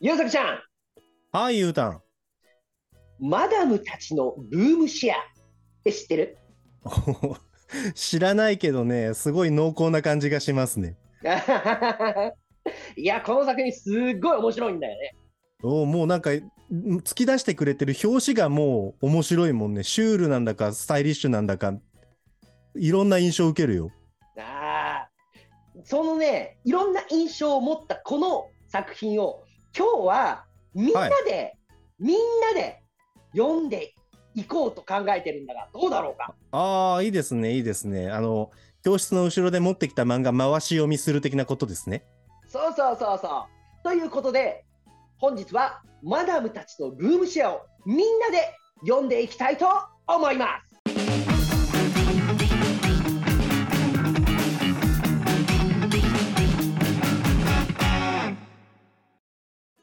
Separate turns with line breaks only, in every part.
ゆうさきちゃん、
はい、ゆうたん。
マダムたちのルームシェアって知ってる？
知らないけどね、すごい濃厚な感じがしますね。
いや、この作品すっごい面白いんだよね。
おもうなんか、突き出してくれてる表紙がもう面白いもんね。シュールなんだか、スタイリッシュなんだか、いろんな印象を受けるよ。
ああ、そのね、いろんな印象を持ったこの作品を、今日はみんなで、みんなで読んでいこうと考えてるんだが、どうだろうか？
ああ、いいですね、いいですね。あの、教室の後ろで持ってきた漫画、回し読みする的なことですね。
そうそうそうそう。ということで、本日はマダムたちのルームシェアをみんなで読んでいきたいと思います。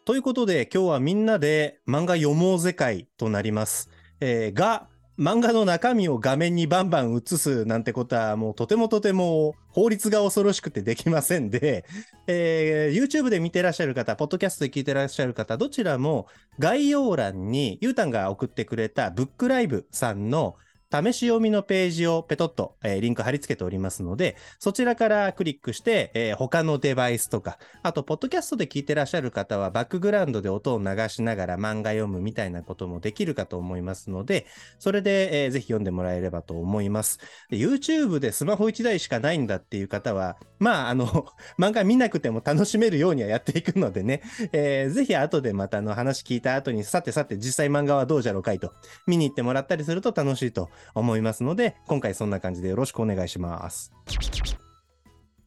ということで、今日はみんなで漫画読もうぜ会となります。えーが、漫画の中身を画面にバンバン映すなんてことはもうとてもとても法律が恐ろしくてできませんで、えー YouTube で見てらっしゃる方、ポッドキャストで聞いてらっしゃる方、どちらも概要欄にゆうたんが送ってくれたブックライブさんの試し読みのページをペトッと、えーリンク貼り付けておりますので、そちらからクリックして、えー他のデバイスとか、あと、ポッドキャストで聞いてらっしゃる方は、バックグラウンドで音を流しながら漫画読むみたいなこともできるかと思いますので、それで、えーぜひ読んでもらえればと思います。YouTube でスマホ1台しかないんだっていう方は、まあ、あの、漫画見なくても楽しめるようにはやっていくのでね、えーぜひ後でまたの話聞いた後に、さてさて実際漫画はどうじゃろうかいと、見に行ってもらったりすると楽しいと思いますので、今回そんな感じでよろしくお願いします。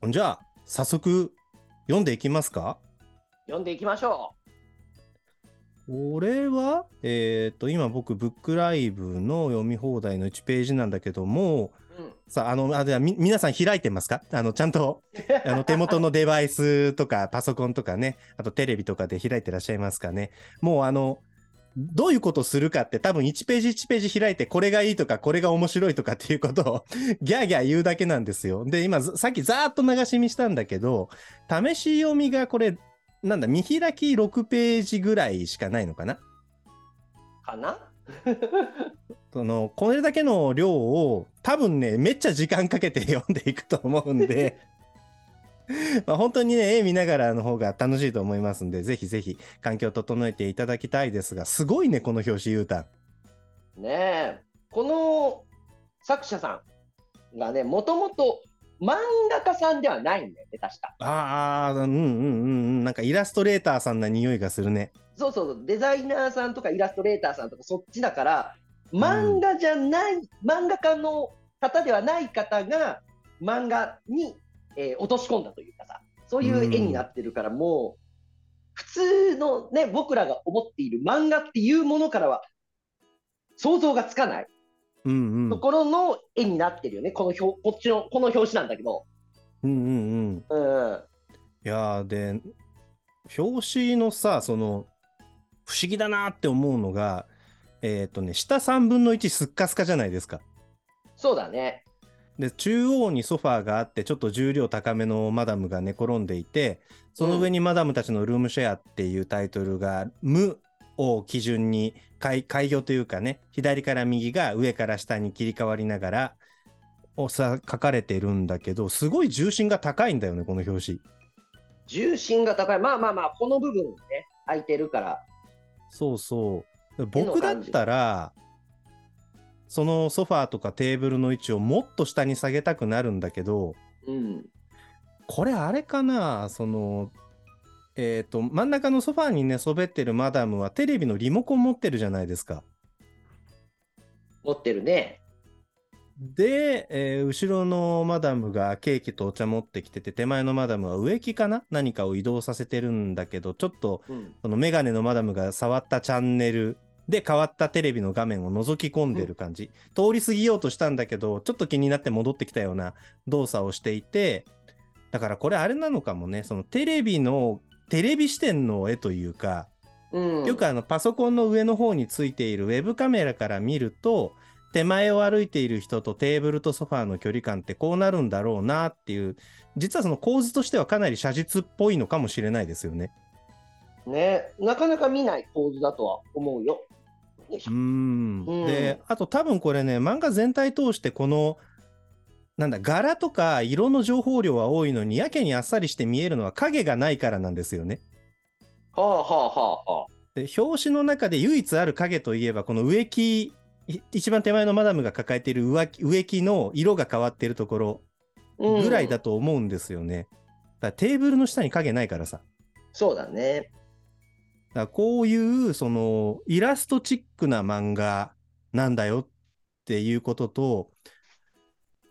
じゃあ、早速、読んでいきますか？
読んでいきましょ
俺は、えっ、と、今僕、ブックライブの読み放題の1ページなんだけども、
う。うん。
さあ、あの、あではみ皆さん開いてますか？あの、ちゃんと、あの、手元のデバイスとか、パソコンとかね、あとテレビとかで開いてらっしゃいますかね？もう、あの、どういうことするかって多分1ページ1ページ開いてこれがいいとかこれが面白いとかっていうことを ギャーギャー言うだけなんですよ。で、今ずさっきざーっと流し見したんだけど、試し読みがこれ、なんだ、見開き6ページぐらいしかないのかな？
かな？
その、これだけの量を多分ね、めっちゃ時間かけて読んでいくと思うんで、まあ本当にね、絵見ながらの方が楽しいと思いますんで、ぜひぜひ環境を整えていただきたいですが、すごいね、この表紙、ゆうたん。
ねえ。この作者さんがね、もともと漫画家さんではないんだよね、確か。
ああ、うんうんうんうん、なんかイラストレーターさんな匂いがするね。
そうそうそう、デザイナーさんとかイラストレーターさんとかそっちだから、漫画じゃない、漫画家の方ではない方が漫画に、えー落とし込んだというかさ、そういう絵になってるから、もう、普通のね、僕らが思っている漫画っていうものからは想像がつかない。ところの絵になってるよね、この表、こっちの、この表紙なんだけど。
うんうんうん。
うん。
いやーで、表紙のさ、その、不思議だなって思うのが、えっ、とね、下3分の1すっかすかじゃないですか。
そうだね。
で、中央にソファーがあって、ちょっと重量高めのマダムが寝転んでいて、その上にマダムたちのルームシェアっていうタイトルが、無を基準に開、開業というかね、左から右が上から下に切り替わりながら、をさ、書かれてるんだけど、すごい重心が高いんだよね、この表紙。
重心が高い。まあまあまあ、この部分ね、空いてるから。
そうそう。僕だったら、そのソファーとかテーブルの位置をもっと下に下げたくなるんだけど、
うん。
これあれかな？その、えっ、と、真ん中のソファーに寝そべってるマダムはテレビのリモコン持ってるじゃないですか。
持ってるね。
で、えー後ろのマダムがケーキとお茶持ってきてて、手前のマダムは植木かな？何かを移動させてるんだけど、ちょっと
うん。
そのメガネのマダムが触ったチャンネルで変わったテレビの画面を覗き込んでる感じ。通り過ぎようとしたんだけど、ちょっと気になって戻ってきたような動作をしていて、だからこれあれなのかもね、そのテレビの、テレビ視点の絵というか、
うん。
よくあのパソコンの上の方についているウェブカメラから見ると、手前を歩いている人とテーブルとソファーの距離感ってこうなるんだろうなっていう、実はその構図としてはかなり写実っぽいのかもしれないですよね。
ね、なかなか見ない構図だとは思うよ。
うん
うん
で、あと多分これね、漫画全体通してこの、なんだ、柄とか色の情報量は多いのに、やけにあっさりして見えるのは影がないからなんですよね。
はあはあはあはあ。
で表紙の中で唯一ある影といえば、この植木、い一番手前のマダムが抱えている植木の色が変わっているところ
うん
ぐらいだと思うんですよね。だからテーブルの下に影ないからさ。
そうだね。
だこういう、その、イラストチックな漫画なんだよっていうことと、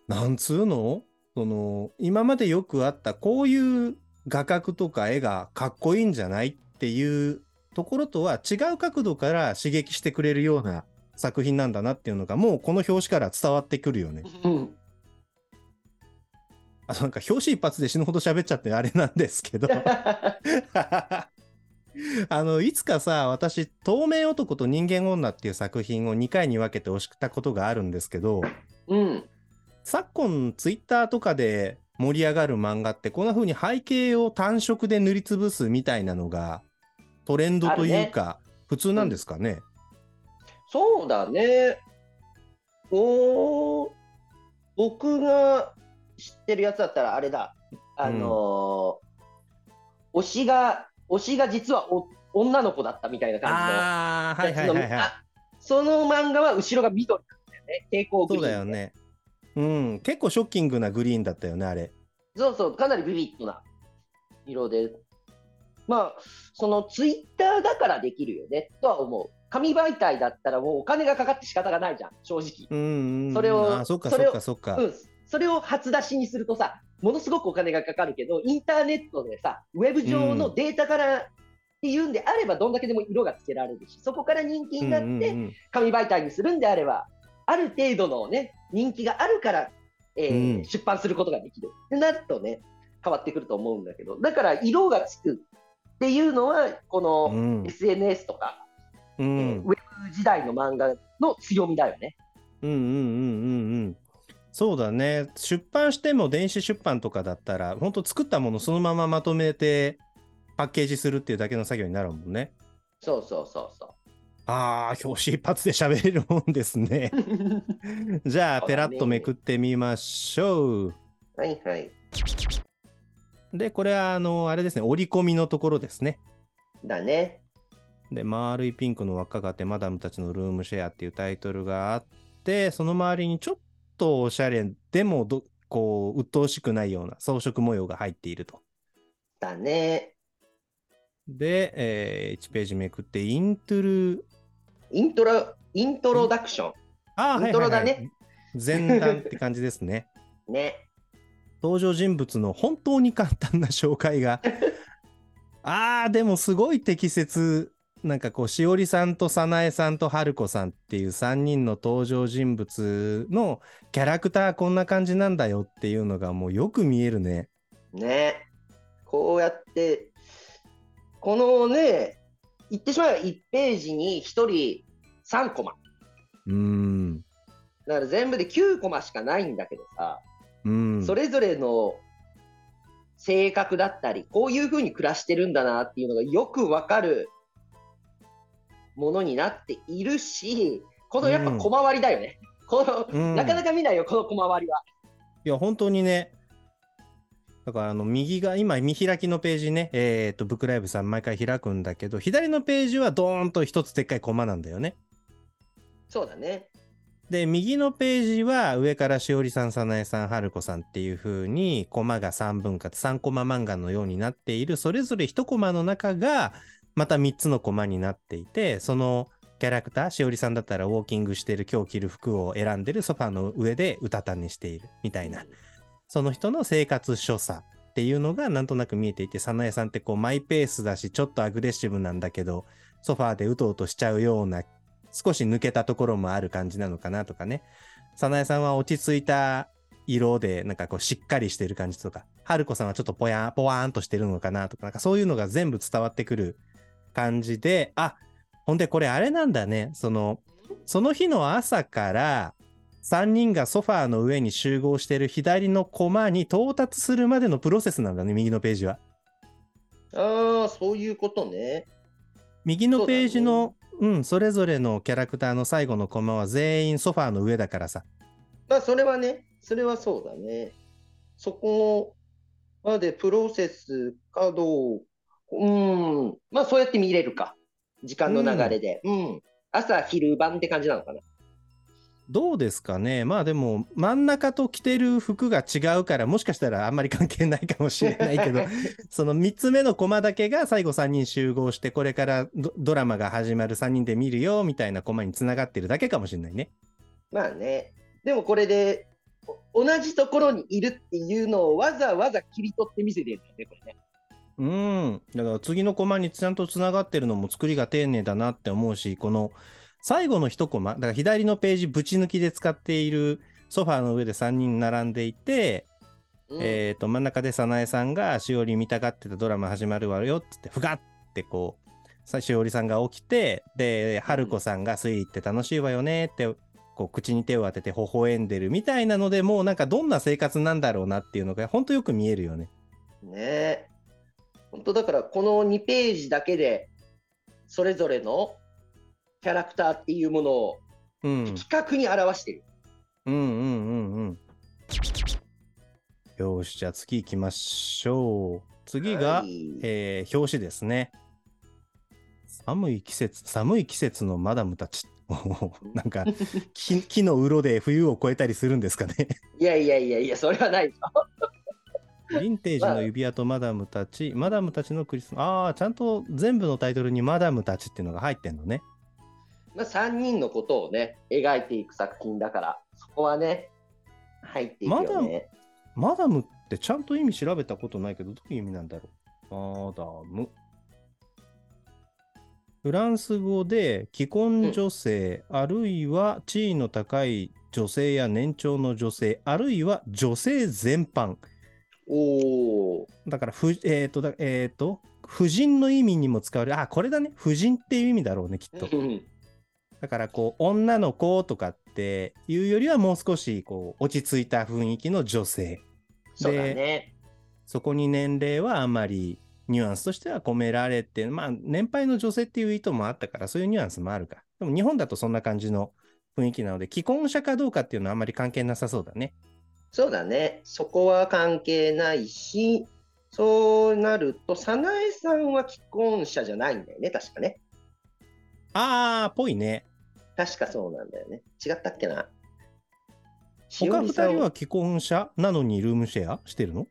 なんつうの？その、今までよくあった、こういう画角とか絵がかっこいいんじゃないっていうところとは違う角度から刺激してくれるような作品なんだなっていうのが、もうこの表紙から伝わってくるよね。
うん。
あなんか表紙一発で死ぬほど喋っちゃってあれなんですけど。あの、いつかさ、私、透明男と人間女っていう作品を2回に分けて押したことがあるんですけど、
うん。
昨今、ツイッターとかで盛り上がる漫画って、こんな風に背景を単色で塗りつぶすみたいなのが、トレンドというか、普通なんですかね？
そうだね。おー僕が知ってるやつだったらあれだ。あのー推しが、推しが実はお女の子だったみたいな感じの
はいはい
その漫画は後ろが緑なんだよね。蛍光グ
そう
リーン
だよね。うん、結構ショッキングなグリーンだったよね、あれ。
そうそう、かなりビビッドな色で。まあ、そのツイッターだからできるよね、とは思う。紙媒体だったらもうお金がかかって仕方がないじゃん、正直。
うんうんうん。
それを
あそっか
そ
っかそっか。
うん。それを初出しにするとさ、ものすごくお金がかかるけど、インターネットでさ、ウェブ上のデータからっていうんであれば、どんだけでも色がつけられるし、そこから人気になって、
ん
紙媒体にするんであれば、ある程度のね、人気があるから、えー
うん
出版することができる。ってなるとね、変わってくると思うんだけど、だから色がつくっていうのは、この
うん
SNS とか、
うん
えーウェブ時代の漫画の強みだよね。
うんうんうんうんうん。そうだね。出版しても電子出版とかだったら、本当作ったものそのまままとめてパッケージするっていうだけの作業になるもんね。
そうそうそうそ
ああ、表紙一発で喋れるもんですね。
う。
じゃあ、ペラッとめくってみましょう。
はいはい。
で、これは、あの、あれですね、折り込みのところですね。
だね。
で、丸いピンクの輪っかがあって、マダムたちのルームシェアっていうタイトルがあって、その周りにちょっとおしゃれでもど、こう、鬱陶しくないような装飾模様が入っていると。
だね。
で、え1ページめくって、イントゥル、
イントロ、イントロダクショ
あー
イントロだね。
前段って感じですね。
ン。ね。
登場人物の本当に簡単な紹介が。あー、でもすごい適切。なんかこう、しおりさんとさなえさんとはるこさんっていう3人の登場人物のキャラクターこんな感じなんだよっていうのがもうよく見えるね。
ね。こうやって、このね、言ってしまえば1ページに1人3コマ。
うーん。
だから全部で9コマしかないんだけどさ、
うん。
それぞれの性格だったり、こういう風に暮らしてるんだなっていうのがよくわかるものになっているし、このやっぱ小回りだよね。この
うん
なかなか見ないよ、この小回りは。
いや、本当にね、だからあの右が、今見開きのページね、えっ、と、ブックライブさん毎回開くんだけど、左のページはドーンと一つでっかいコマなんだよね。
そうだね。
で、右のページは上からしおりさん、さなえさん、はるこさんっていう風にコマが3分割、3コマ漫画のようになっている、それぞれ1コマの中がまた3つのコマになっていて、そのキャラクター、しおりさんだったらウォーキングしてる今日着る服を選んでるソファーの上でうたた寝しているみたいな。その人の生活所作っていうのがなんとなく見えていて、さなえさんってこうマイペースだし、ちょっとアグレッシブなんだけど、ソファーでうとうとしちゃうような、少し抜けたところもある感じなのかなとかね。さなえさんは落ち着いた色で、なんかこうしっかりしてる感じとか、はるこさんはちょっとぽや、ぽわーんとしてるのかなとか、なんかそういうのが全部伝わってくる感じで、あ、ほんでこれあれなんだね。その、その日の朝から、3人がソファーの上に集合してる左のコマに到達するまでのプロセスなんだね、右のページは。
ああ、そういうことね。
右のページのう、ん、それぞれのキャラクターの最後のコマは全員ソファーの上だからさ。
まあ、それはね、それはそうだね。そこまでプロセスかどう、うん、まあそうやって見れるか。時間の流れで。うん。朝、昼、晩って感じなのかな。
どうですかねまあでも真ん中と着てる服が違うからもしかしたらあんまり関係ないかもしれないけど その3つ目のコマだけが最後3人集合してこれからドドラマが始まる3人で見るよみたいなコマにつながってるだけかもしれないね。
まあね。でもこれで、お同じところにいるっていうのをわざわざ切り取って見せてるんだよね、これね。
うん。だから次のコマにちゃんとつながってるのも作りが丁寧だなって思うし、この最後の一コマ、だから左のページぶち抜きで使っているソファーの上で3人並んでいて、
うん
えっと、真ん中で早苗さんがしおり見たがってたドラマ始まるわよっつって、ふがってこう、さしおりさんが起きて、で、春子さんが推理って楽しいわよねって、こう、口に手を当てて微笑んでるみたいなので、もうなんかどんな生活なんだろうなっていうのが、ほんとよく見えるよね。
ねえ。本当だから、この2ページだけで、それぞれのキャラクターっていうものを
うん。
的確に表してる。
うんうんうんうん。よし、じゃあ次行きましょう。次が、
はい
えー表紙ですね。寒い季節、寒い季節のマダムたち。なんか 木、木のうろで冬を越えたりするんですかね。
いやいやいやいや、それはないぞ。
ヴィンテージの指輪とマダムたち、マダムたちのクリスマス。ああ、ちゃんと全部のタイトルにマダムたちっていうのが入ってんのね。
まあ、3人のことをね、描いていく作品だから、そこはね、入っていくよね。
マダムってちゃんと意味調べたことないけど、どういう意味なんだろう。マダム。フランス語で既婚女性、あるいは地位の高い女性や年長の女性、あるいは女性全般。
おお、
だから、ふえっ、と、だえっ、と、婦人の意味にも使われる。あ、これだね。婦人っていう意味だろうね、きっと。
うん
だから、こう、女の子とかっていうよりはもう少し、こう、落ち着いた雰囲気の女性。
そうだね。
そこに年齢はあまりニュアンスとしては込められて、まあ、年配の女性っていう意図もあったから、そういうニュアンスもあるか。でも日本だとそんな感じの雰囲気なので、既婚者かどうかっていうのはあんまり関係なさそうだね。
そうだね。そこは関係ないし、そうなると、早苗さんは既婚者じゃないんだよね、確かね。
あー、ぽいね。
確かそうなんだよね。違ったっけな。し
他二人は既婚者なのにルームシェア？してるの？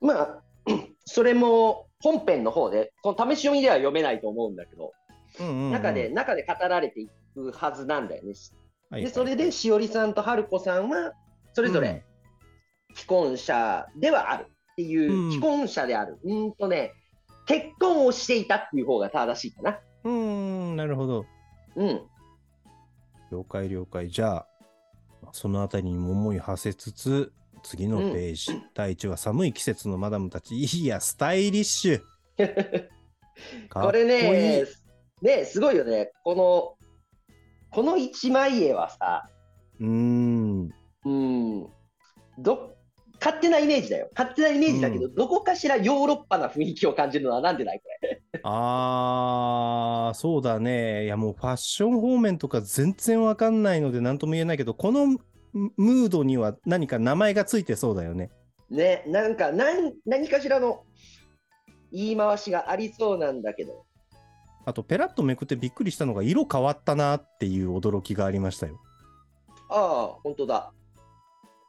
まあ、それも本編の方で、この試し読みでは読めないと思うんだけど、
うんうん、うん。
中で、中で語られていくはずなんだよね。
はい
で、それでしおりさんと春子さんは、それぞれ既婚者ではあるっていう、
うん
既婚者である。うーんとね、結婚をしていたっていう方が正しいかな。
うん、うん、なるほど。
うん。
了解了解。じゃあ、そのあたりにも思い馳せつつ、次のページ、第1話、寒い季節のマダムたち。いや、スタイリッシュ。かっ
これね、ね、すごいよね。この、この一枚絵はさ、
うーん。
うん、ど、勝手なイメージだよ。勝手なイメージだけど、どこかしらヨーロッパな雰囲気を感じるのはなんでないこれ。
あー、そうだね。いや、もうファッション方面とか全然わかんないので何とも言えないけど、このムムードには何か名前がついてそうだよね。
ね、なんか何、何かしらの言い回しがありそうなんだけど。
あと、ペラッとめくってびっくりしたのが、色変わったなっていう驚きがありましたよ。
ああ、本当だ。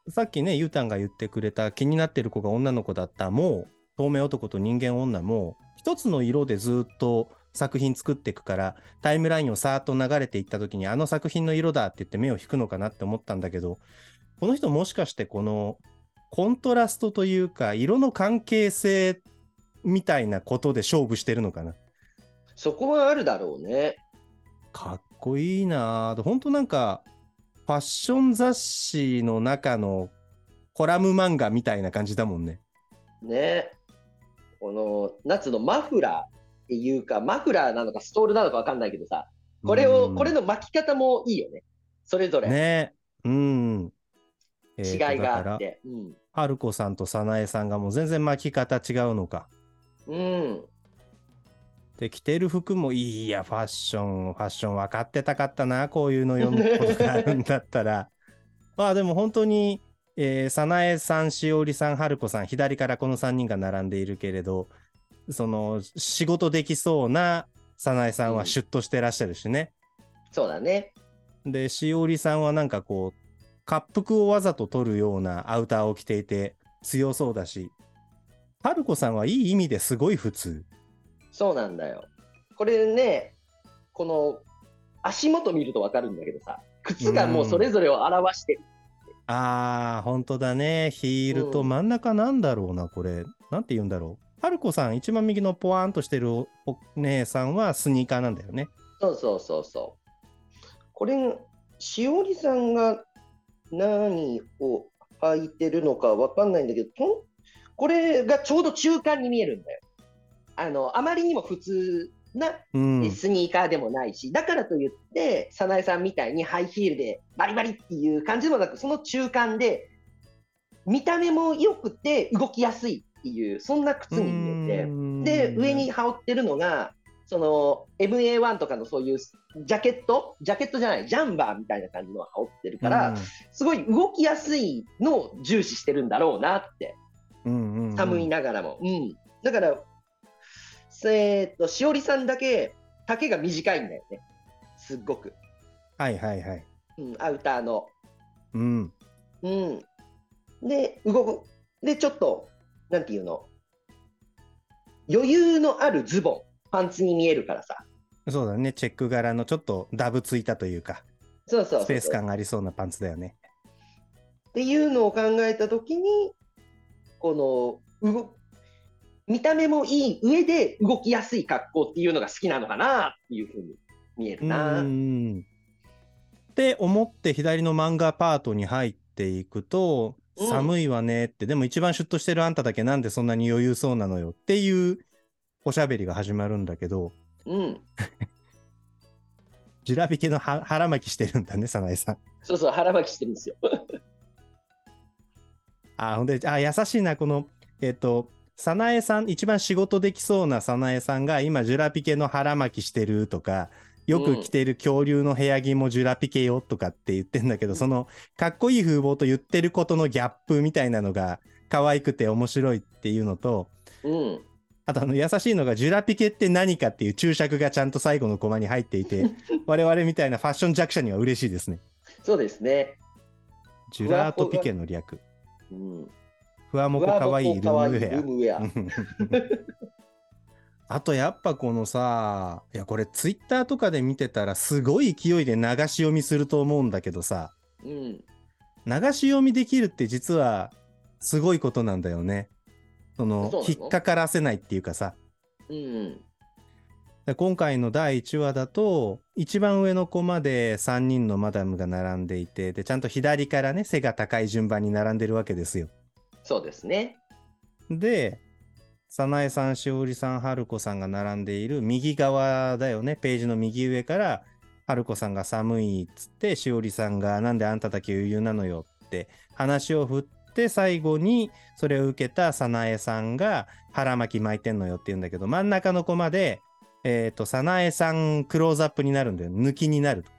さっきね、ゆうたんが言ってくれた気になってる子が女の子だったも、透明男と人間女も、一つの色でずっと作品作っていくから、タイムラインをさーっと流れていった時に、あの作品の色だって言って目を引くのかなって思ったんだけど、この人もしかしてこの、コントラストというか、色の関係性みたいなことで勝負してるのかな？
そこはあるだろうね。
かっこいいなぁ。ほんとなんか、ファッション雑誌の中のコラム漫画みたいな感じだもんね。
ね。この夏のマフラーっていうか、マフラーなのかストールなのかわかんないけどさ、これを、
うん
これの巻き方もいいよね。それぞれ
ねうん。えーと
違いがあって。うん
春子さんと早苗さんがもう全然巻き方違うのか。
うん。
で、着てる服もいいや、ファッション、ファッション分かってたかったな、こういうの読むことがあるんだったら。まあでも本当に、えー、早苗さん、しおりさん、はるこさん、左からこの3人が並んでいるけれど、その、仕事できそうな早苗さんはシュッとしてらっしゃるしね。
そうだね。
で、しおりさんはなんかこう、滑腹をわざと取るようなアウターを着ていて強そうだし、はるこさんはいい意味ですごい普通。
そうなんだよ。これね、この足元見るとわかるんだけどさ、靴がもうそれぞれを表してる。
あー、本当だね。ヒールと真ん中なんだろうな、これ。なんて言うんだろう。はるこさん、一番右のポワーンとしてるおお姉さんはスニーカーなんだよね。
そうそうそうそう。これ、しおりさんが何を履いてるのかわかんないんだけど、これがちょうど中間に見えるんだよ。あの、あまりにも普通な
うん。
スニーカーでもないし、だからといって、早苗さんみたいにハイヒールでバリバリっていう感じでもなく、その中間で、見た目も良くて動きやすいっていう、そんな靴に見えて、で、上に羽織ってるのが、その MA1 とかのそういうジャケット、ジャケットじゃない、ジャンバーみたいな感じのを羽織ってるから、すごい動きやすいのを重視してるんだろうなって、
うんうんうん
寒いながらも。うん。だから、えーっと、しおりさんだけ丈が短いんだよね。すっごく。
はいはいはい。
うん、アウターの。
うん。
うん。で、動く。で、ちょっと、なんていうの？余裕のあるズボン、パンツに見えるからさ。
そうだね。チェック柄のちょっとダブついたというか、
そうそうそうそう
スペース感がありそうなパンツだよね。
っていうのを考えたときに、この動見た目もいい上で動きやすい格好っていうのが好きなのかなっていうふうに見えるな。
うん。って思って左の漫画パートに入っていくと、
うん
寒いわねって、でも一番シュッとしてるあんただけなんでそんなに余裕そうなのよっていうおしゃべりが始まるんだけど、
うん。
ジュラピケのは腹巻きしてるんだね、早苗さん。
そうそう、腹巻きしてるんですよ。
あ、ほんで、あ、優しいな、この、えっ、と、早苗さん、一番仕事できそうな早苗さんが今、ジュラピケの腹巻きしてるとか、よく着てる恐竜の部屋着もジュラピケよとかって言ってんだけど、その、かっこいい風貌と言ってることのギャップみたいなのが可愛くて面白いっていうのと、
うん。
あとあの優しいのがジュラピケって何かっていう注釈がちゃんと最後のコマに入っていて、我々みたいなファッション弱者には嬉しいですね。
そうですね。
ジュラートピケの略。
うん。
ふわもこかわいいルームウェア。あとやっぱこのさ、いやこれツイッターとかで見てたらすごい勢いで流し読みすると思うんだけどさ、
うん。
流し読みできるって実はすごいことなんだよね。その引っかからせないっていうかさ。
うん。
で今回の第1話だと一番上のコマで3人のマダムが並んでいてでちゃんと左からね背が高い順番に並んでるわけですよ。
そうですね。
で早苗さんしおりさんはるこさんが並んでいる右側だよねページの右上からはるこさんが寒いっつってしおりさんがなんであんただけ余裕なのよって話を振って最後にそれを受けた早苗さんが腹巻き巻いてんのよって言うんだけど真ん中のコマでえっ、と早苗さんクローズアップになるんだよ抜きになると。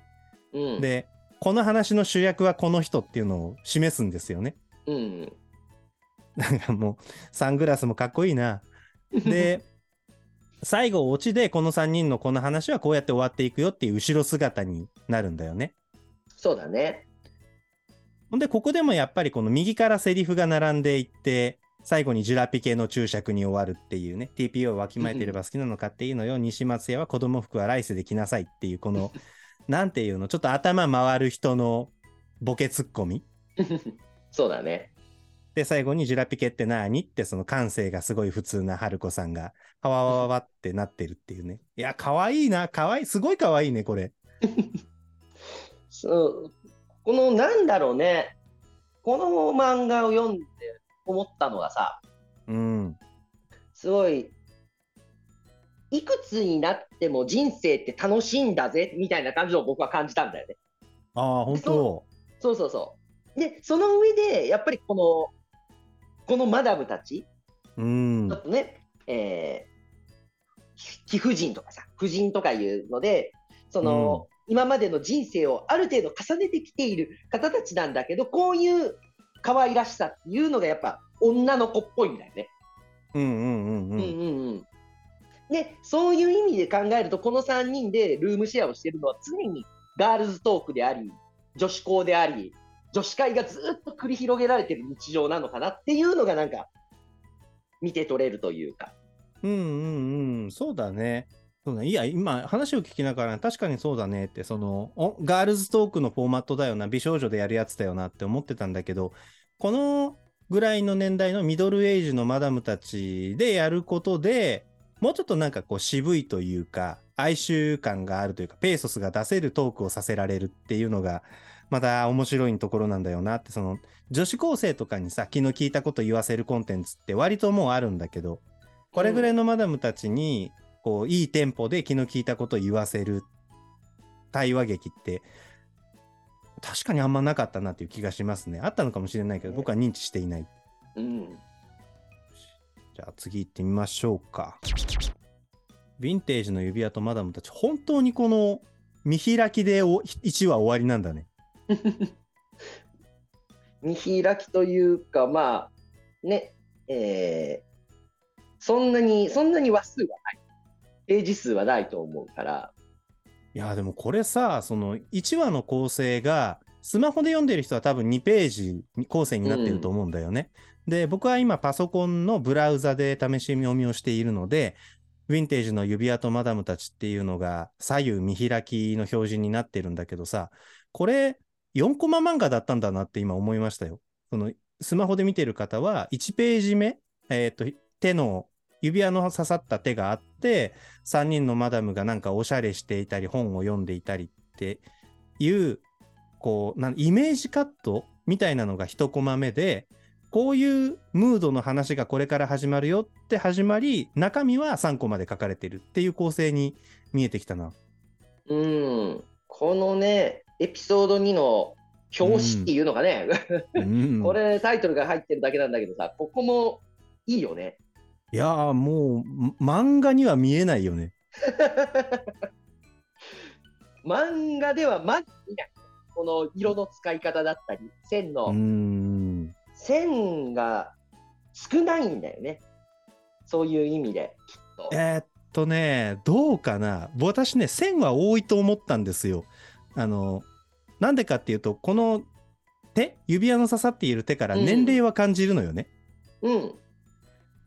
うん。
でこの話の主役はこの人っていうのを示すんですよね。
うん。
なんかもうサングラスもかっこいいな。で、最後、オチでこの3人のこの話はこうやって終わっていくよっていう後ろ姿になるんだよね。
そうだね。
ほんで、ここでもやっぱりこの右からセリフが並んでいって、最後にジュラピケの注釈に終わるっていうね、TPO をわきまえてれば好きなのかっていいのよ、西松屋は子供服は来世で着なさいっていう、この、なんていうの、ちょっと頭回る人のボケツッコミ。
そうだね。
で、最後にジュラピケって何ってその感性がすごい普通な春子さんが、はわわわわってなってるっていうね。いや、可愛いな、可愛い、すごい可愛いね、これ。
そうこのなんだろうね、この漫画を読んで思ったのがさ、
うん。
すごい、いくつになっても人生って楽しいんだぜみたいな感じを僕は感じたんだよね。
ああ、本当
そうそうそう。で、その上で、やっぱりこの、このマダムたち、
うん
ちょ。っとね、えー、貴婦人とかさ、婦人とかいうので、その、うん、今までの人生をある程度重ねてきている方たちなんだけど、こういう可愛らしさっていうのがやっぱ女の子っぽいんだよね。
うんうんうんうん。うんうん
うんで、そういう意味で考えると、この3人でルームシェアをしているのは常にガールズトークであり、女子校であり、女子会がずっと繰り広げられてる日常なのかなっていうのがなんか、見て取れるというか。
うんうんうん、そうだね。そうだいや、今、話を聞きながら、確かにそうだねって、そのお、ガールズトークのフォーマットだよな、美少女でやるやつだよなって思ってたんだけど、このぐらいの年代のミドルエイジのマダムたちでやることで、もうちょっとなんかこう渋いというか、哀愁感があるというか、ペーソスが出せるトークをさせられるっていうのが、また面白いところなんだよなって、その、女子高生とかにさ、気の利いたこと言わせるコンテンツって割ともうあるんだけど、これぐらいのマダムたちに、こう、いいテンポで気の利いたこと言わせる対話劇って、確かにあんまなかったなっていう気がしますね。あったのかもしれないけど、僕は認知していない。
うん。
じゃあ次行ってみましょうか。ヴィンテージの指輪とマダムたち、本当にこの見開きで1話終わりなんだね。
見開きというか、まあ、ね、えー、そんなに、そんなに話数はない。ページ数はないと思うから。
いや、でもこれさ、その1話の構成が、スマホで読んでる人は多分2ページ構成になってると思うんだよね。うん、で、僕は今パソコンのブラウザで試し読みをしているので、ヴィンテージの指輪とマダムたちっていうのが左右見開きの表示になってるんだけどさ、これ4コマ漫画だったんだなって今思いましたよ。そのスマホで見てる方は1ページ目、え、ー、と、手の指輪の刺さった手があって、3人のマダムがなんかおしゃれしていたり、本を読んでいたりっていうこう、なイメージカットみたいなのが一コマ目で、こういうムードの話がこれから始まるよって始まり、中身は3コマで書かれてるっていう構成に見えてきたな。
うん。このね、エピソード2の表紙っていうのがね、うん、これタイトルが入ってるだけなんだけどさ、ここもいいよね。
いやーもう漫画には見えないよね。
漫画ではまず見ない。この色の使い方だったり、線の、線が少ないんだよね。そういう意味で、きっと。
えー、っとね、どうかな。私ね、線は多いと思ったんですよ。あの、なんでかっていうと、この手、指輪の刺さっている手から年齢は感じるのよね。
うん。うん、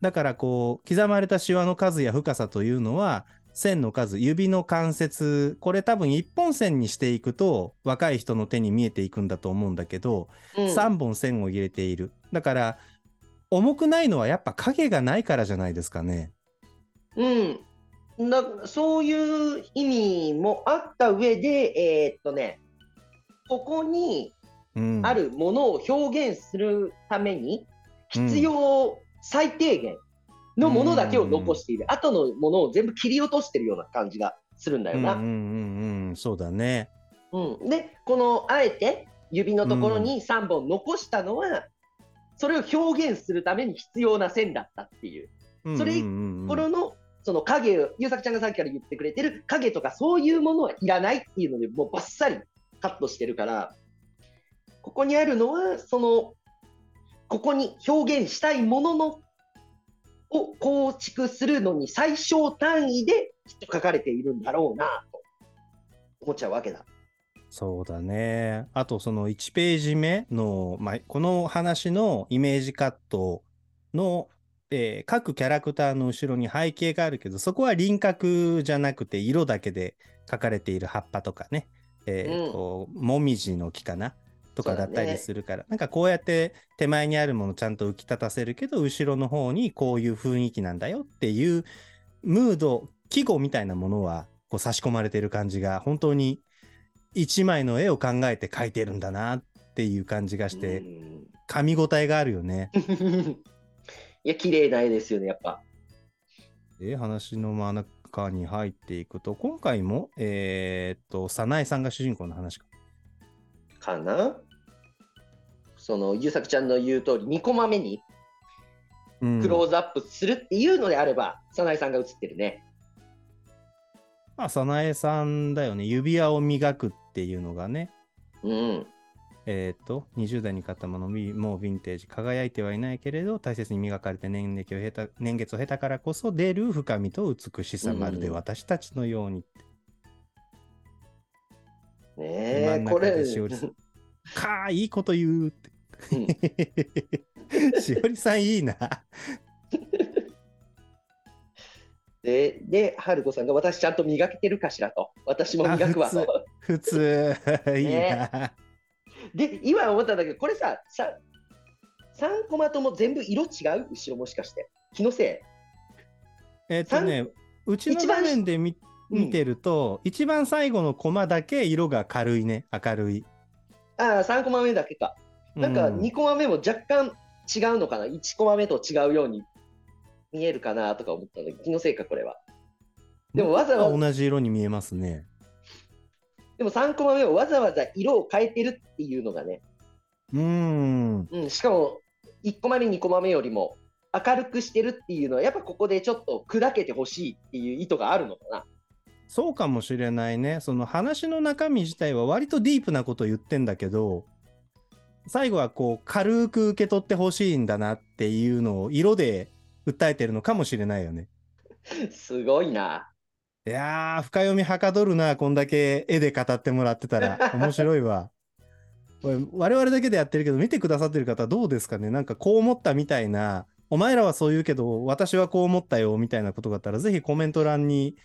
だからこう、刻まれたシワの数や深さというのは、線の数、指の関節、これ多分1本線にしていくと若い人の手に見えていくんだと思うんだけど、うん、3本線を入れている。だから、重くないのはやっぱ影がないからじゃないですかね。
うん。だそういう意味もあった上で、えー、っとね、ここにあるものを表現するために必要最低限のものだけを残している、後のものを全部切り落としてるような感じがするんだよな。うんうん
うん、そうだね。
うん、で、このあえて指のところに3本残したのは、うん、それを表現するために必要な線だったっていう。それ、これのその影、優作ちゃんがさっきから言ってくれてる影とかそういうものはいらないっていうので、もうバッサリカットしてるから、ここにあるのは、その、ここに表現したいもののを構築するのに最小単位できっと書かれているんだろうなと思っちゃうわけだ。
そうだね。あとその1ページ目の、まあ、この話のイメージカットの、えー、各キャラクターの後ろに背景があるけど、そこは輪郭じゃなくて色だけで書かれている葉っぱとかね、えーと、うん、もみじの木かな？とかだったりするから、ね、なんかこうやって手前にあるものちゃんと浮き立たせるけど、後ろの方にこういう雰囲気なんだよっていうムード、季語みたいなものはこう差し込まれてる感じが、本当に一枚の絵を考えて描いてるんだなっていう感じがして、噛み応えがあるよね。
いや、綺麗な絵ですよね、やっぱ。
で、話の真ん中に入っていくと、今回も、えー、っと、早苗さんが主人公の話か。
かな？その、ゆうさくちゃんの言う通り、2コマ目に、
うん
クローズアップするっていうのであれば、早苗さんが映ってるね。
まあ、早苗さんだよね。指輪を磨くっていうのがね。
うん。
えっ、と、20代に買ったもの、みもうヴィンテージ、輝いてはいないけれど、大切に磨かれて年月を経た年月を経たからこそ出る深みと美しさ、
うん
まるで私たちのように。
ねえ、
真ん
これ。
かあ、いいこと言うって。
う ん
しおりさんいいな。
で、で、春子さんが私ちゃんと磨けてるかしらと。私も磨くわ
あ
と。
普通、いいな。
ねで、今思ったんだけど、これさ、さ3コマとも全部色違う？後ろもしかして。気のせ
えっとね、うちの
一番
画面で見
うん
見てると、一番最後のコマだけ色が軽いね、明るい。
い。ああ、3コマ目だけか。なんか
うん
2コマ目も若干違うのかな？1コマ目と違うように見えるかなとか思ったんだけど、気のせいか、これは。でもわざわざ
同じ色に見えますね。
でも3コマ目をわざわざ色を変えてるっていうのがね、
うーん。
うん、しかも1コマ目、2コマ目よりも明るくしてるっていうのは、やっぱここでちょっと砕けてほしいっていう意図があるのかな。
そうかもしれないね。その話の中身自体は割とディープなこと言ってんだけど、最後はこう軽く受け取ってほしいんだなっていうのを色で訴えてるのかもしれないよね。
すごいな。
いやー、深読みはかどるな、こんだけ絵で語ってもらってたら。面白いわ。これ我々だけでやってるけど、見てくださってる方どうですかね？なんかこう思ったみたいな、お前らはそう言うけど、私はこう思ったよみたいなことがあったら、ぜひコメント欄に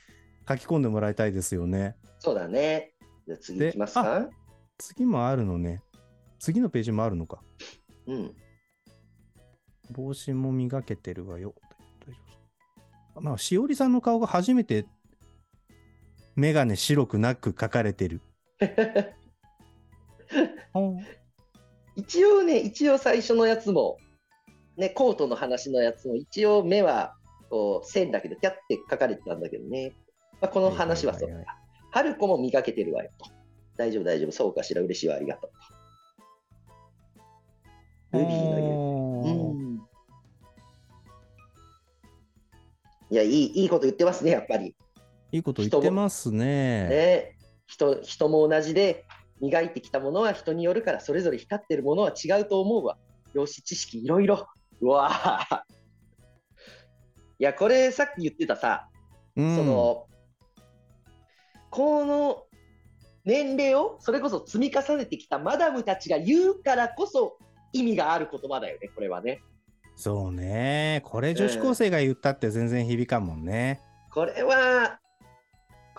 書き込んでもらいたいですよね。
そうだね。じゃあ次行きますか？
次もあるのね。次のページもあるのか。
うん。
帽子も磨けてるわよ。大丈夫まあ、しおりさんの顔が初めて、メガネ白くなく描かれてる。
一応ね、一応最初のやつも、ね、コートの話のやつも、一応目はこう線だけで、ピャって書かれてたんだけどね。まあ、この話はそう
はいはい
か。春子も磨けてるわよと。大丈夫、大丈夫。そうかしら、嬉しいわ、ありがとう。ルビーの湯。
ほー
うん。いや、いい、いいこと言ってますね、やっぱり。
いいこと言ってますね。
ね、人人も同じで磨いてきたものは人によるからそれぞれ光ってるものは違うと思うわ。量子知識いろいろ。うわぁ。いやこれさっき言ってたさ、
うん
そのこの年齢をそれこそ積み重ねてきたマダムたちが言うからこそ意味がある言葉だよねこれはね。
そうね。これ女子高生が言ったって全然響かんもんね。
これは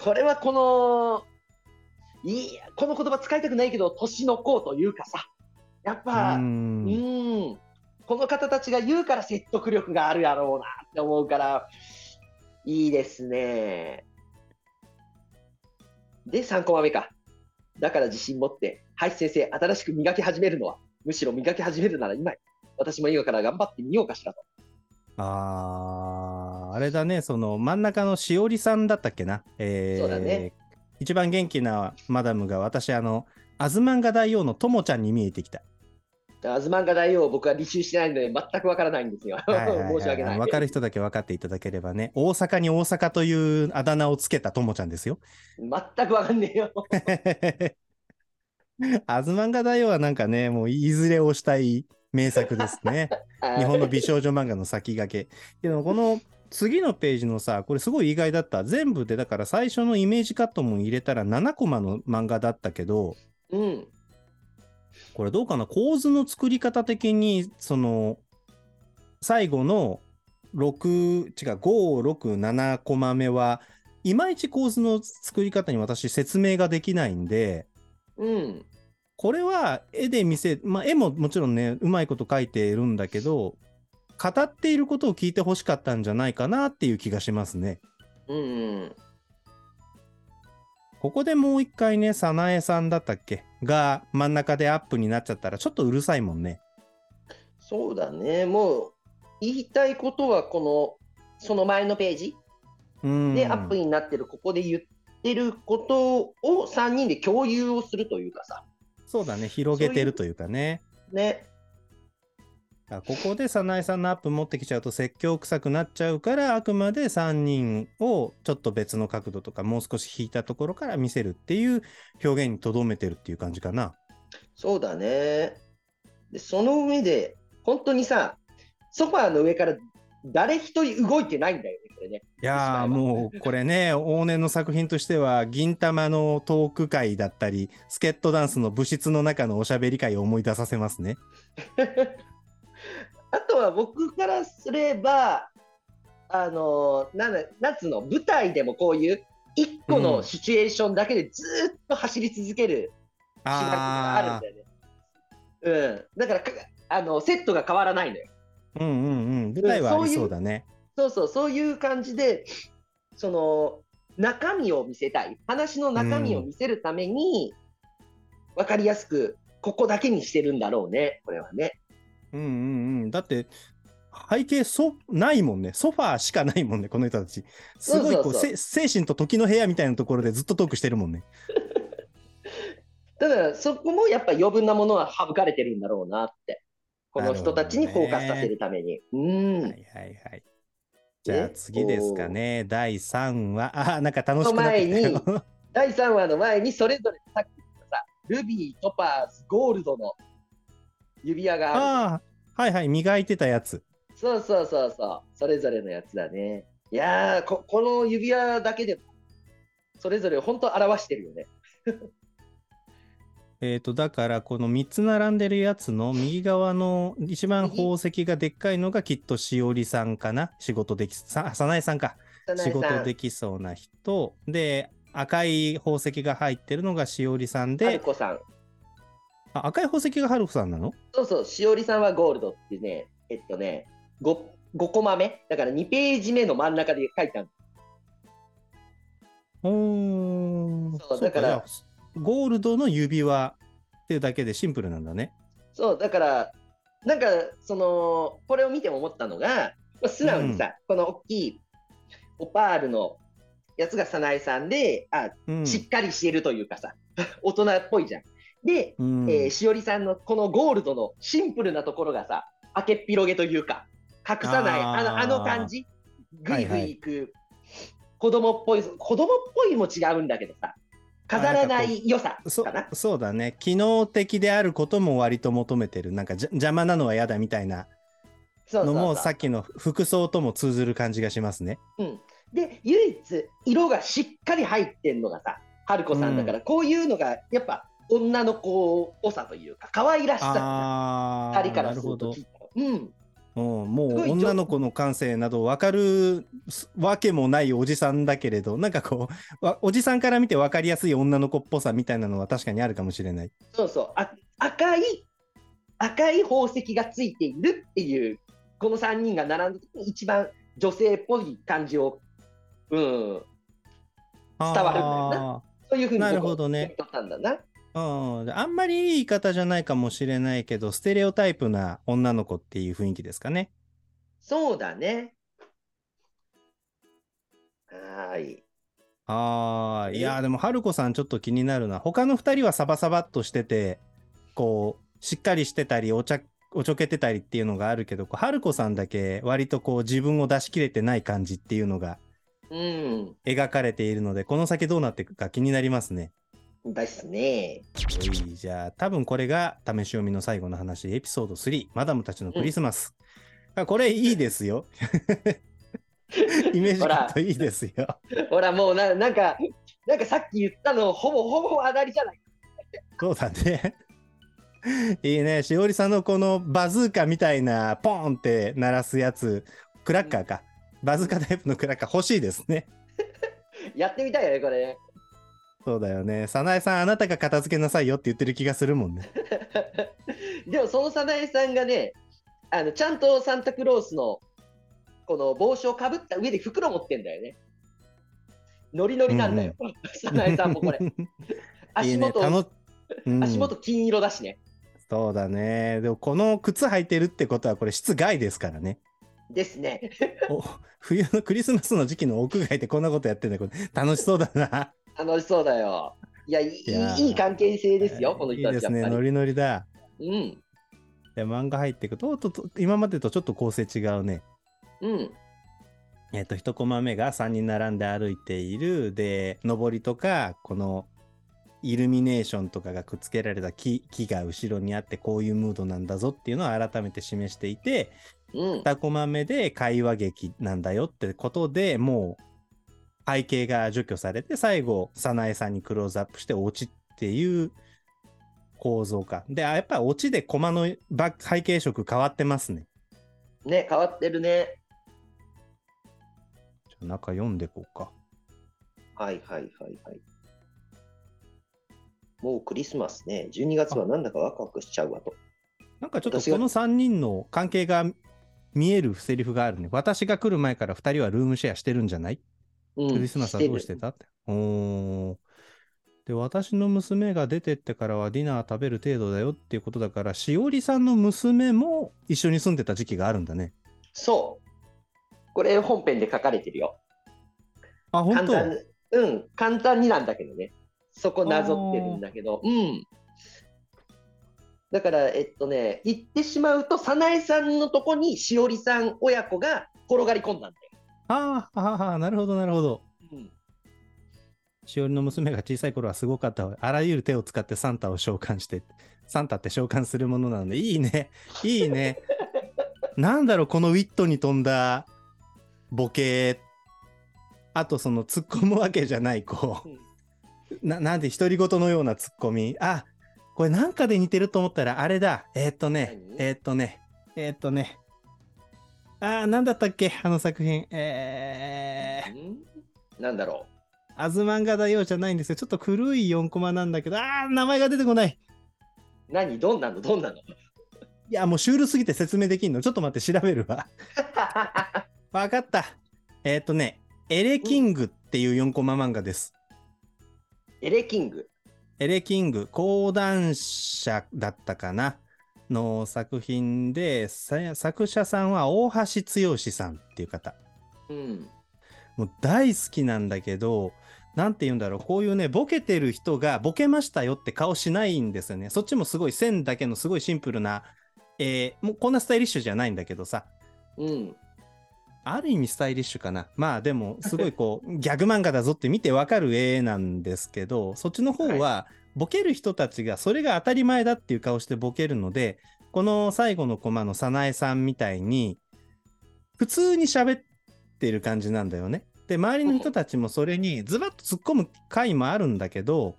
これはこのいやこの言葉使いたくないけど年の子というかさやっ
う
ぱ、うん
ん。
この方たちが言うから説得力があるやろうなって思うからいいですね。で3コマ目か。だから自信持って、はい先生、新しく磨き始めるのは、むしろ磨き始めるなら今や私も今から頑張ってみようかしらと。
あー、あれだね。その真ん中のしおりさんだったっけな？えー
そうだね。
一番元気なマダムが私、あの、アズマンガ大王のともちゃんに見えてきた。
アズマンガ大王、僕は履修してないので全くわからないんですよ。申し訳ない。
分かる人だけ分かっていただければね。大阪に大阪というあだ名をつけたともちゃんですよ。
全くわかんねえよ。
アズマンガ大王はなんかね、もういずれをしたい名作ですね。日本の美少女漫画の先駆け。でもこの次のページのさ、これすごい意外だった。全部でだから最初のイメージカットも入れたら7コマの漫画だったけど、
うん。
これどうかな？構図の作り方的に、その、最後の6、違う、5、6、7コマ目は、いまいち構図の作り方に私説明ができないんで、
うん。
これは絵で見せ、まあ絵ももちろんね、うまいこと描いているんだけど、語っていることを聞いてほしかったんじゃないかなっていう気がしますね。
うんうん。
ここでもう一回ね、早苗さんだったっけ？が真ん中でアップになっちゃったらちょっとうるさいもんね。
そうだね。もう、言いたいことは、この、その前のページ？
うん。
で、アップになってる、ここで言ってることを3人で共有をするというかさ。
そうだね、広げてるというかね。
ね。
あここで早苗さんのアップ持ってきちゃうと説教臭くなっちゃうからあくまで3人をちょっと別の角度とかもう少し引いたところから見せるっていう表現にとどめてるっていう感じかな。
そうだね。で、その上で、本当にさ、ソファーの上から誰一人動いてないんだよね、これね。
いやーもうこれね往年の作品としては銀玉のトーク会だったりスケットダンスの部室の中のおしゃべり会を思い出させますね。
あとは僕からすれば、あのなんだ夏の舞台でもこういう一個のシチュエーションだけでずーっと走り続けるシナリオがあるんだよね。うん、だからかあのセットが変わらないのよ。
うんうんうん舞台はありそうだね。
そうそう、そういう感じで、その中身を見せたい、話の中身を見せるために、分かりやすく、ここだけにしてるんだろうね、これはね。
うんうんうん。だって、背景そないもんね。ソファーしかないもんね、この人たち。すごいこう精神と時の部屋みたいなところでずっとトークしてるもんね。
だから、そこもやっぱ余分なものは省かれてるんだろうなって、この人たちにフォーカスさせるために。うん。
はいはいはい。じゃあ次ですかね。第3話。あ、なんか楽しくなってきたよ。
第3話の前に、それぞれさっき言ったさ、ルビー、トパーズ、ゴールドの指輪がある。
ああ、はいはい。磨いてたやつ。
そうそうそうそう、それぞれのやつだね。いやーこ、この指輪だけでも、それぞれ本当表してるよね。
えっ、と、だから、この3つ並んでるやつの右側の一番宝石がでっかいのがきっとしおりさんかな仕事でき、さ、さなえさんか。仕事できそうな人。で、赤い宝石が入ってるのがしおりさんで、
こさん。
あ赤い宝石がはるこさんなの？
そうそう、しおりさんはゴールドってね、えっとね、5, 5コマ目、だから2ページ目の真ん中で書いてある。
おー
そうだから
ゴールドの指輪っていうだけでシンプルなんだね。
そう、だから、なんか、その、これを見て思ったのが、素直にさ、この大きいオパールのやつが早苗さんで、あ、
うん。
しっかりしてるというかさ、大人っぽいじゃん。で、
うん。
えーしおりさんのこのゴールドのシンプルなところがさ、開けっぴろげというか、隠さない、
あ
のあの感じ、ぐいぐ
はい。はい
いいく、子供っぽい、子供っぽいも違うんだけどさ、飾らない良さ
そ
かな。
そうだね。機能的であることも割と求めてる。なんかじゃ邪魔なのは嫌だみたいな。のもさっきの服装とも通ずる感じがしますね。
うん、で、唯一、色がしっかり入ってんのがさ、春子さんだから、こういうのが、やっぱ、女の子っぽさというか、可愛らしさ二人からす
なる
と。うん。
うん、も
すごい
う女の子の感性など分かるわけもないおじさんだけれど、なんかこう、わおじさんから見て分かりやすい女の子っぽさみたいなのは確かにあるかもしれない。
そうそうあ赤い赤い宝石がついているっていうこの3人が並んだ時に一番女性っぽい感じを、うん、伝わるんだよなそういうふうに
なる
僕
ほどね
ったんだな。
うん、あんまりいい言い方じゃないかもしれないけど、ステレオタイプな女の子っていう雰囲気ですかね。
そうだね。はーい。
ああ、
え？
いやーでも、春子さんちょっと気になるな。他の二人はサバサバっとしてて、こう、しっかりしてたり、おちゃ、おちょけてたりっていうのがあるけど、こう春子さんだけ割とこう自分を出し切れてない感じっていうのが
うん。
描かれているので、この先どうなっていくか気になりますね。
ですね。
じゃあ、多分これが試し読みの最後の話、エピソード3、マダムたちのクリスマス。あこれいいですよ。イメージカットいいですよ。
ほら、もうななんか、なんかさっき言ったの、ほぼほぼ当たりじゃない？
そうだね。いいね。しおりさんのこのバズーカみたいなポーンって鳴らすやつ、クラッカーか。バズーカタイプのクラッカー欲しいですね。
やってみたいよね、これ。
そうだよね。早苗さん、あなたが片付けなさいよって言ってる気がするもんね。
でもその早苗さんがねあのちゃんとサンタクロースのこの帽子をかぶった上で袋持ってんだよねノリノリなんだよ、早苗さんもこれ
いい
足元
ね楽うん
足元金色だしね
そうだね。でも、この靴履いてるってことは、これ室外ですからね。
ですね
お冬のクリスマスの時期の屋外でこんなことやってんだこれ楽しそうだな。
楽しそうだよいやいい
い
関係性ですよこの
いいですね。
人たちやっぱり
ノリノリだ。
うん
で、漫画入っていくと、とと今までとちょっと構成違うね。
うん。
えっと、一コマ目が3人並んで歩いている。で、上りとか、この、イルミネーションとかがくっつけられた木木が後ろにあって、こういうムードなんだぞっていうのを改めて示していて、
うん。
2コマ目で会話劇なんだよってことでもう背景が除去されて最後早苗さんにクローズアップしてオチっていう構造かであやっぱりオチでコマの背景色変わってますね
ね、変わってるね。
じゃあ中読んでこうか
はいはいはいはい。もうクリスマスね。12月はなんだかワクワクしちゃうわと。
なんかちょっとこの3人の関係が見えるセリフがあるね私が来る前から2人はルームシェアしてるんじゃない？
うん
クリスマスはどうしてた？って。おーで、私の娘が出てってからはディナー食べる程度だよっていうことだから、しおりさんの娘も一緒に住んでた時期があるんだね。
そう。これ本編で書かれてるよ。
あ、本当？
簡単に、うん、簡単になんだけどね。そこなぞってるんだけど、うん。だから、えっとね、言ってしまうと、早苗さんのとこにしおりさん親子が転がり込んだんだよ。
あーあなるほど、なるほど。
うん、
しおりの娘が小さい頃はすごかったわ。あらゆる手を使ってサンタを召喚して、サンタって召喚するものなので、いいね。いいね。なんだろう、このウィットに富んだボケ。あと、その突っ込むわけじゃない、こう。ななんで独り言のようなツッコミ。あ、これなんかで似てると思ったらあれだ。えーっとね、
何？
えーっとね、えーっとね。あー、なんだったっけ？あの作品。えー、
うん？なんだろ
アズマンガだよじゃないんですよ。ちょっと古い4コマなんだけど、あー、名前が出てこない。
う。何？どんなの？どんなの？
いや、もうシュールすぎて説明できんの。ちょっと待って、調べるわ。わかった。えーっとね、エレキングっていう4コマ漫画です。
エレキング？
エレキング講談社だったかなの作品でさ作者さんは大橋剛さんっていう方
うん。
もう大好きなんだけどなんて言うんだろうこういうねボケてる人がボケましたよって顔しないんですよねそっちもすごい線だけのすごいシンプルな、えーもうこんなスタイリッシュじゃないんだけどさ
うん。
ある意味スタイリッシュかな。まあでも、すごいこう、ギャグ漫画だぞって見てわかる絵なんですけど、そっちの方は、ボケる人たちがそれが当たり前だっていう顔してボケるので、この最後のコマの早苗さんみたいに、普通に喋ってる感じなんだよね。で、周りの人たちもそれにズバッと突っ込む回もあるんだけど、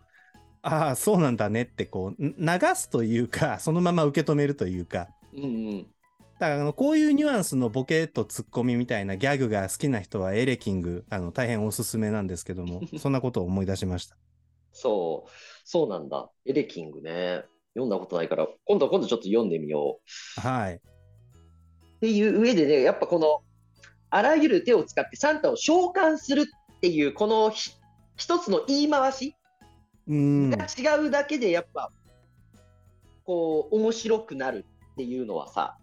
ああ、そうなんだねってこう、ん流すというか、そのまま受け止めるというか、
うんうん。
だからあのこういうニュアンスのボケとツッコミみたいなギャグが好きな人はエレキングあの大変おすすめなんですけども そんなことを思い出しました。
そう。そうなんだ。エレキングね。読んだことないから、今度今度ちょっと読んでみよう。
はい。
っていう上でね、やっぱこの、あらゆる手を使ってサンタを召喚するっていう、このひ一つの言い回し
うん。
が違うだけで、やっぱ、こう、面白くなるっていうのはさ、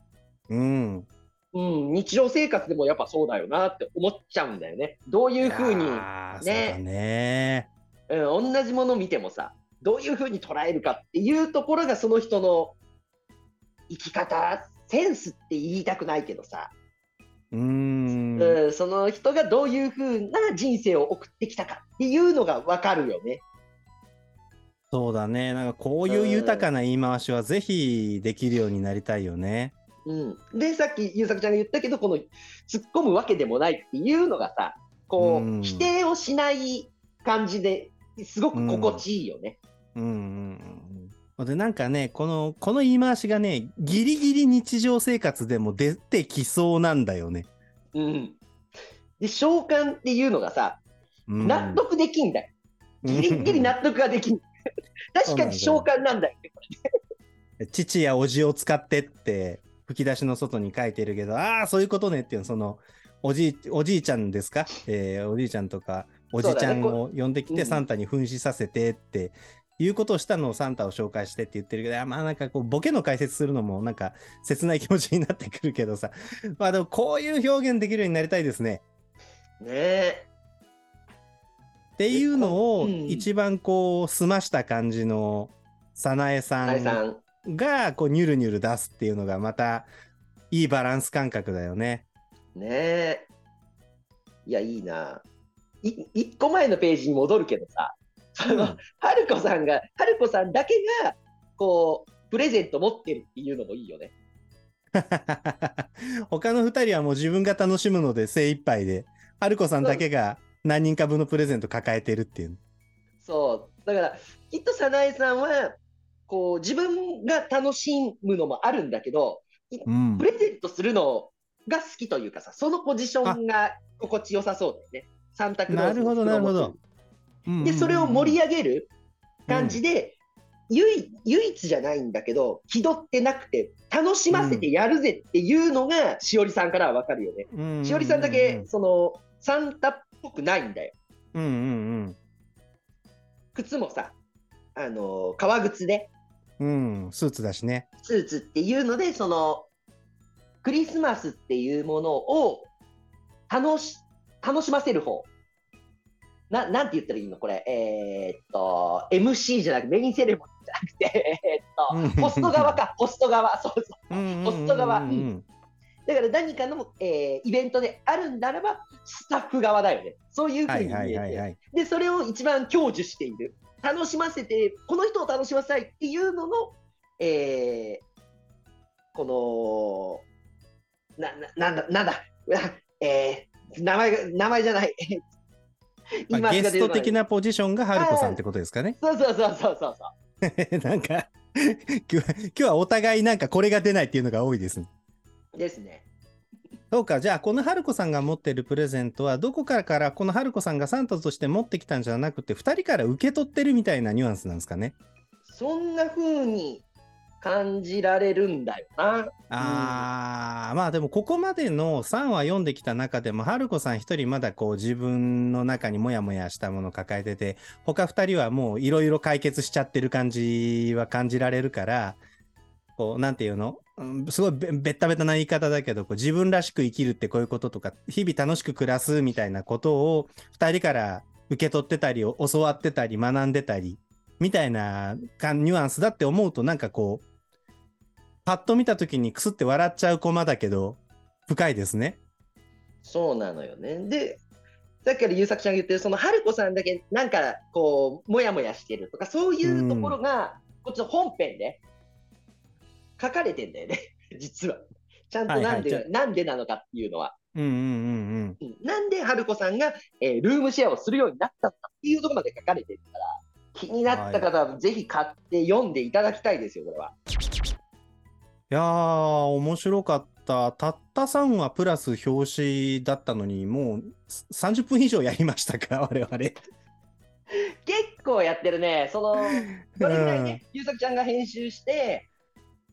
うん。
うん、日常生活でもやっぱそうだよなって思っちゃうんだよね。どういうふうに、ね
ね。
うん、同じもの見てもさ、どういうふうに捉えるかっていうところがその人の生き方、センスって言いたくないけどさ、
うん。
うん、その人がどういうふうな人生を送ってきたかっていうのが分かるよね。
そうだね。なんかこういう豊かな言い回しはぜひできるようになりたいよね。
うん、で、さっき優作ちゃんが言ったけど、この突っ込むわけでもないっていうのがさ、こう、
うん
否定をしない感じですごく心地いいよね。
うんうんうんうん。でなんかねこのこの言い回しがねギリギリ日常生活でも出てきそうなんだよね。
うん。で、召喚っていうのがさ、
うん
納得できんだよ。ギリギリ納得ができん。確かに召喚なんだよ。
父やおじを使ってって吹き出しの外に書いてるけどああそういうことねっていうそのおじいおじいちゃんですか、えーおじいちゃんとかおじちゃんを呼んでき
うん
てサンタに扮しさせてっていうことをしたのをサンタを紹介してって言ってるけどあまあなんかこうボケの解説するのもなんか切ない気持ちになってくるけどさ まあでもこういう表現できるようになりたいですね。
ねえ。
っていうのを
うん
一番こう澄ました感じの早苗さん。が、こう、ニュルニュル出すっていうのが、また、いいバランス感覚だよね。
ねえ。いや、いいな。い一個前のページに戻るけどさ、その、春子さんが、春子さんだけが、こう、プレゼント持ってるっていうのもいいよね。
他の2人はもう自分が楽しむので精一杯で、春子さんだけが何人か分のプレゼント抱えてるっていう。
そう。だから、きっと早苗さんは、こう、自分が楽しむのもあるんだけど、
うん
プ。レゼントするのが好きというかさ、そのポジションが心地よさそうだよね。サンタクロース
なるほど、なるほど。
で、それを盛り上げる感じで、唯一唯一じゃないんだけど、気取ってなくて、楽しませてやるぜっていうのが、しおりさんからはわかるよね。
うん
しおりさんだけ、その、サンタっぽくないんだよ。
うんうん
靴もさ、あの、革靴で、
うん。うん、スーツだしね。
スーツっていうので、その、クリスマスっていうものを楽し、楽しませる方。ななんて言ったらいいの？これ。えーっと、MC じゃなくて、メインセレモニーじゃなくて、えーっと、ホスト側か、ホスト側。そうそう。ホスト側
うん
だから何かの、えーイベントであるんならば、スタッフ側だよね。そういうふう
はい
に見えて、
はいはいはい。
で、それを一番享受している。楽しませて、この人を楽しませたいっていうのの、えーこの、な、な、なんだ、なんだ、えー名前が、名前じゃない。
まあ、ゲスト的
な。
なポジションが春子さんってことですかね。
そうそうそうそうそうそう。
なんか今日、今日はお互いなんかこれが出ないっていうのが多いですね。
ですね。
そうか、じゃあこの春子さんが持ってるプレゼントは、どこからからこの春子さんがサンタとして持ってきたんじゃなくて、2人から受け取ってるみたいなニュアンスなんですかね。
そんな風に感じられるんだよな。
あー、まあでもここまでの3話読んできた中でも、春子さん一人まだこう自分の中にモヤモヤしたものを抱えてて、他2人はもういろいろ解決しちゃってる感じは感じられるから、こう、なんていうの、うんすごいべべったべたな言い方だけど、こう自分らしく生きるってこういうこととか、日々楽しく暮らすみたいなことを2人から受け取ってたり、教わってたり、学んでたり、みたいなかニュアンスだって思うと、なんかこう、パッと見た時にクスって笑っちゃうコマだけど、深いですね。
そうなのよね。で、さっきから優作ちゃんが言ってる、その春子さんだけなんかこう、もやもやしてるとか、そういうところが、こっちの本編で書かれてんだよね、実は。ちゃんとなんで、
はいはい
なんでなのかっていうのは。
うんうんうんうん。
うんなんで春子さんが、えールームシェアをするようになったのかっていうところまで書かれてるから、気になった方はぜひ買って読んでいただきたいですよ、これは。
いやー、面白かった。たった3話プラス表紙だったのに、もう30分以上やりましたか、我々。
結構やってるね、その、どれぐらいね、優作ちゃんが編集して、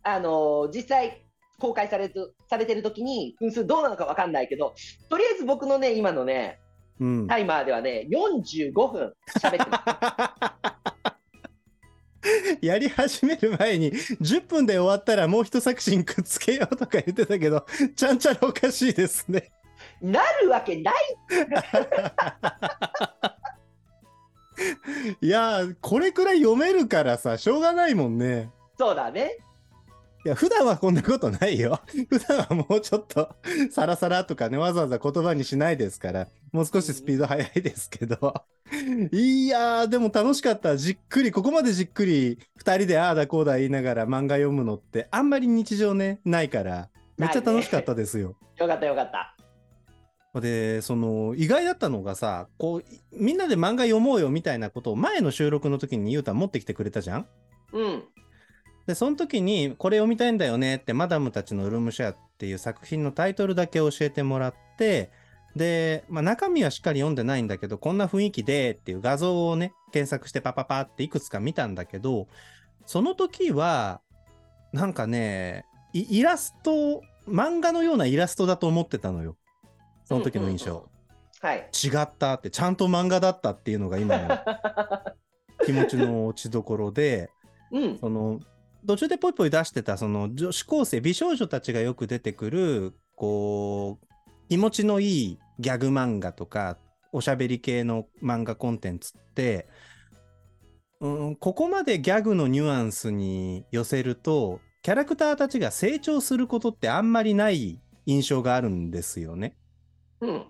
あのー実際公開されるされてる時に分数どうなのかわかんないけど、とりあえず僕のね、今のね、
うん。
タイマーではね、45分喋ってます。
やり始める前に10分で終わったらもう一作品くっつけようとか言ってたけど、ちゃんちゃらおかしいですね。
なるわけない
いやー、これくらい読めるからさ、しょうがないもんね。
そうだね。
いや、普段はこんなことないよ。普段はもうちょっと、サラサラとかね、わざわざ言葉にしないですから、もう少しスピード速いですけど。いやー、でも楽しかった。じっくり、ここまでじっくり、二人でああだこうだ言いながら漫画読むのって、あんまり日常ね、ないから、めっちゃ楽しかったですよ。
よかったよかった。
で、その、意外だったのがさ、こう、みんなで漫画読もうよみたいなことを前の収録の時にゆうた持ってきてくれたじゃん？
うん。
で、その時に、これ読みたいんだよねって、マダムたちのルームシェアっていう作品のタイトルだけ教えてもらって、で、まあ、中身はしっかり読んでないんだけど、こんな雰囲気でっていう画像をね、検索してパパパっていくつか見たんだけど、その時は、なんかね、イイラスト、漫画のようなイラストだと思ってたのよ。その時の印象。
うんうんうんはい。
違ったって、ちゃんと漫画だったっていうのが今の気持ちの落ちどころで、
うん。
その途中でポイポイ出してたその女子高生美少女たちがよく出てくるこう気持ちのいいギャグ漫画とかおしゃべり系の漫画コンテンツってうん、ここまでギャグのニュアンスに寄せると、キャラクターたちが成長することってあんまりない印象があるんですよね。
うん。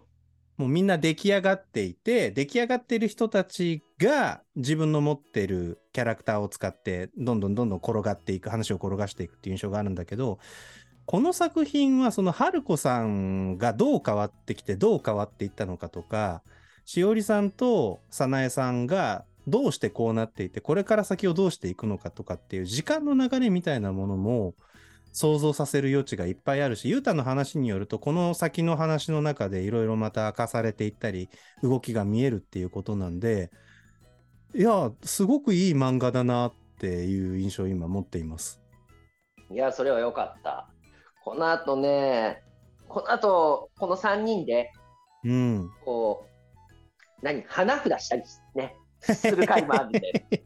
もうみんな出来上がっていて、出来上がってる人たちが自分の持ってるキャラクターを使って、どんどんどんどん転がっていく、話を転がしていくっていう印象があるんだけど、この作品はその春子さんがどう変わってきて、どう変わっていったのかとか、しおりさんと早苗さんがどうしてこうなっていて、これから先をどうしていくのかとかっていう時間の流れみたいなものも想像させる余地がいっぱいあるし、ゆうたの話によると、この先の話の中でいろいろまた明かされていったり、動きが見えるっていうことなんで、いや、すごくいい漫画だなっていう印象を今持っています。
いや、それは良かった。この後ね、この後、この3人で、
うん。
こう、何、花札したりね、する回もあるんで。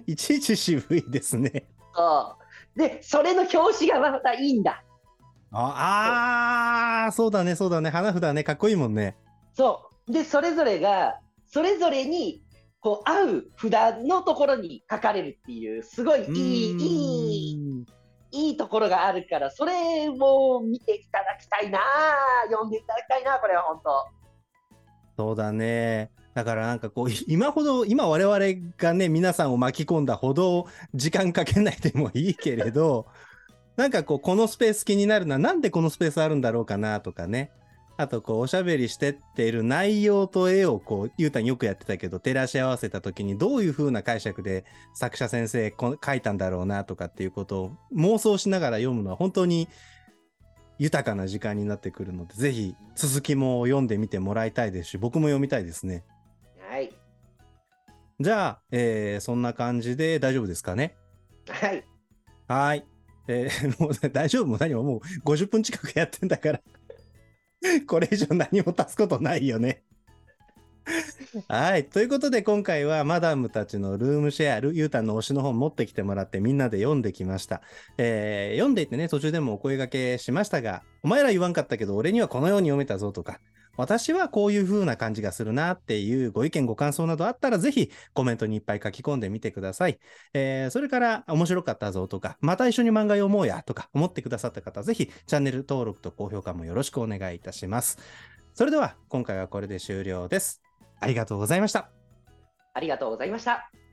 いちいち渋いですね。
そう。で、それの表紙がまたいいんだ。
ああー、そうだね、そうだね。花札ね、かっこいいもんね。
そう。で、それぞれが、それぞれに、こう、合う札のところに書かれるっていう、すごいいい、いい、
い。
いいところがあるから、それも見ていただきたいな、読んでいただきたいな、これは本当。
そうだね。だからなんかこう、今ほど、今我々がね、皆さんを巻き込んだほど時間かけないでもいいけれど、なんかこう、このスペース気になるな、なんでこのスペースあるんだろうかなとかね。あとこう、おしゃべりしてっている内容と絵をこう、ゆうたんよくやってたけど、照らし合わせた時にどういう風な解釈で作者先生こ書いたんだろうなとかっていうことを妄想しながら読むのは本当に豊かな時間になってくるので、ぜひ続きも読んでみてもらいたいですし、僕も読みたいですね。
はい。
じゃあ、えーそんな感じで大丈夫ですかね？
はい。
はい。えー もう大丈夫？も何ももう50分近くやってんだから。これ以上何も足すことないよね。はい。ということで今回はマダムたちのルームシェア、ルユータンの推しの本持ってきてもらってみんなで読んできました。えー読んでいってね、途中でもお声掛けしましたが、お前ら言わんかったけど俺にはこのように読めたぞとか、私はこういう風な感じがするなっていうご意見ご感想などあったらぜひコメントにいっぱい書き込んでみてください。えーそれから面白かったぞとか、また一緒に漫画読もうやとか思ってくださった方、ぜひチャンネル登録と高評価もよろしくお願いいたします。それでは今回はこれで終了です。ありがとうございました。
ありがとうございました。